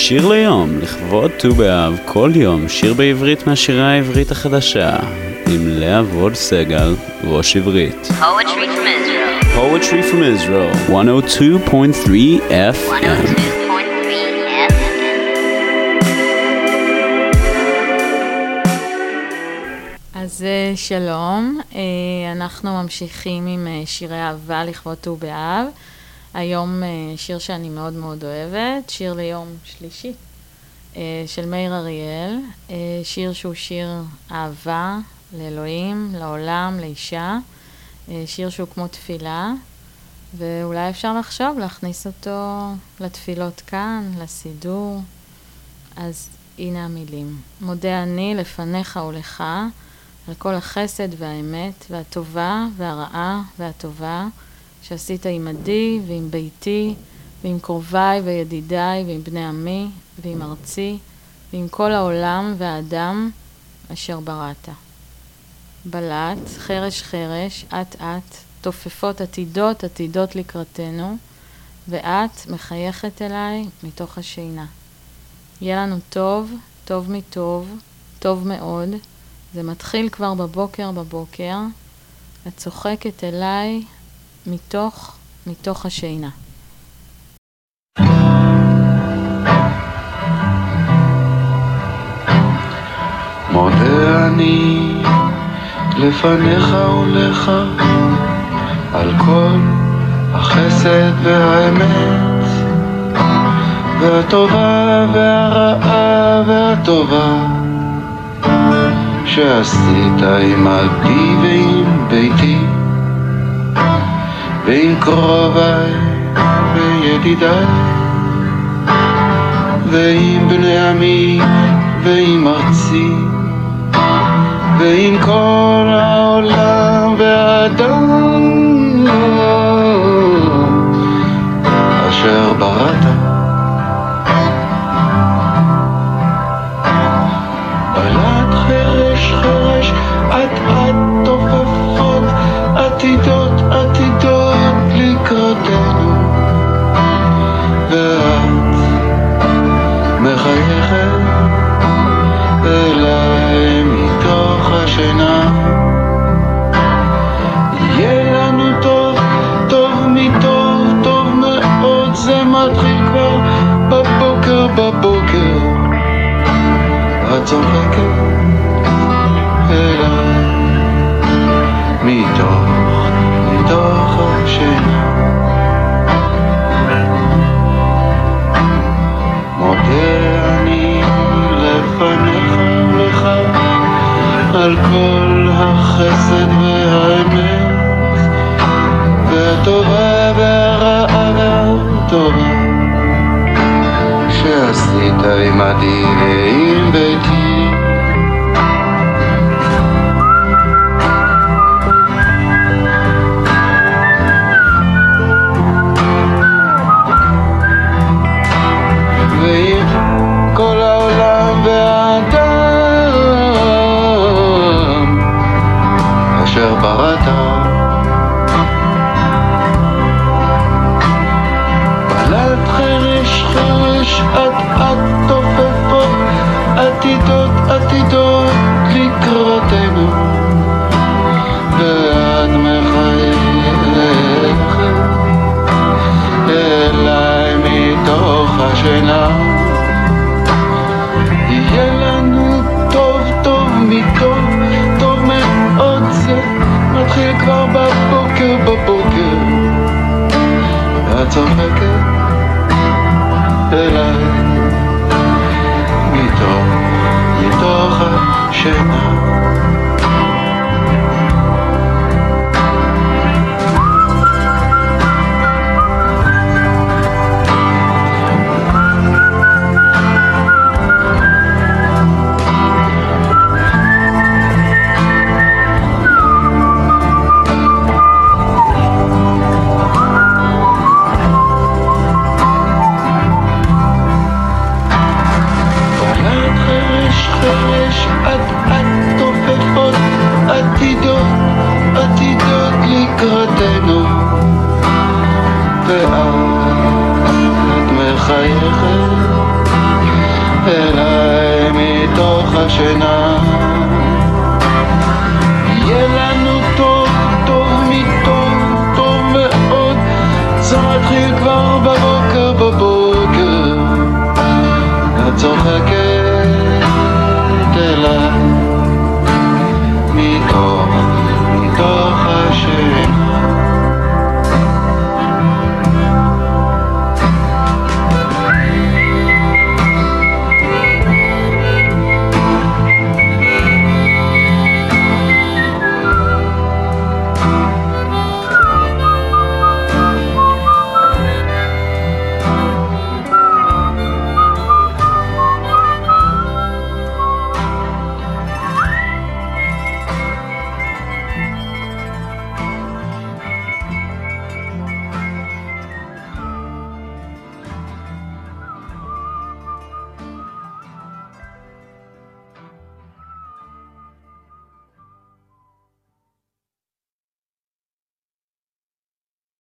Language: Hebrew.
שיר ליום, לכבוד ט"ו באב, כל יום, שיר בעברית מהשירה העברית החדשה, עם לאה וולד סגל, ראש עברית. Poetry from Israel. Poetry from Israel, 102.3 FM. 102.3 FM. אז אה, שלום, אה, אנחנו ממשיכים עם אה, שירי אהבה לכבוד ט"ו באב. היום אה, שיר שאני מאוד מאוד אוהבת, שיר ליום שלישי אה, של מאיר אריאל, אה, שיר שהוא שיר אהבה לאלוהים, לעולם, לאישה, שיר שהוא כמו תפילה, ואולי אפשר לחשוב להכניס אותו לתפילות כאן, לסידור. אז הנה המילים. מודה אני לפניך ולך על כל החסד והאמת והטובה והרעה והטובה שעשית עמדי ועם ביתי ועם קרוביי וידידיי ועם בני עמי ועם ארצי ועם כל העולם והאדם אשר בראת. בלט, חרש חרש, אט אט, תופפות עתידות עתידות לקראתנו, ואת מחייכת אליי מתוך השינה. יהיה לנו טוב, טוב מטוב, טוב מאוד. זה מתחיל כבר בבוקר בבוקר. את צוחקת אליי מתוך, מתוך השינה. מודה אני לפניך ולך על כל החסד והאמת והטובה והרעה והטובה שעשית עמדי ועם ביתי ועם קרוביי וידידיי. ועם בני עמי ועם ארצי. ועם כל העולם והאדם אשר בראת. בלט חרש חרש עתידות עתידות על כל החסד והאמת והטובה והרעה והטובה שעשית עמדי ועם השינה. יהיה לנו טוב, טוב מטוב, טוב מאוד, זה מתחיל כבר בבוקר בבוקר. את צוחקת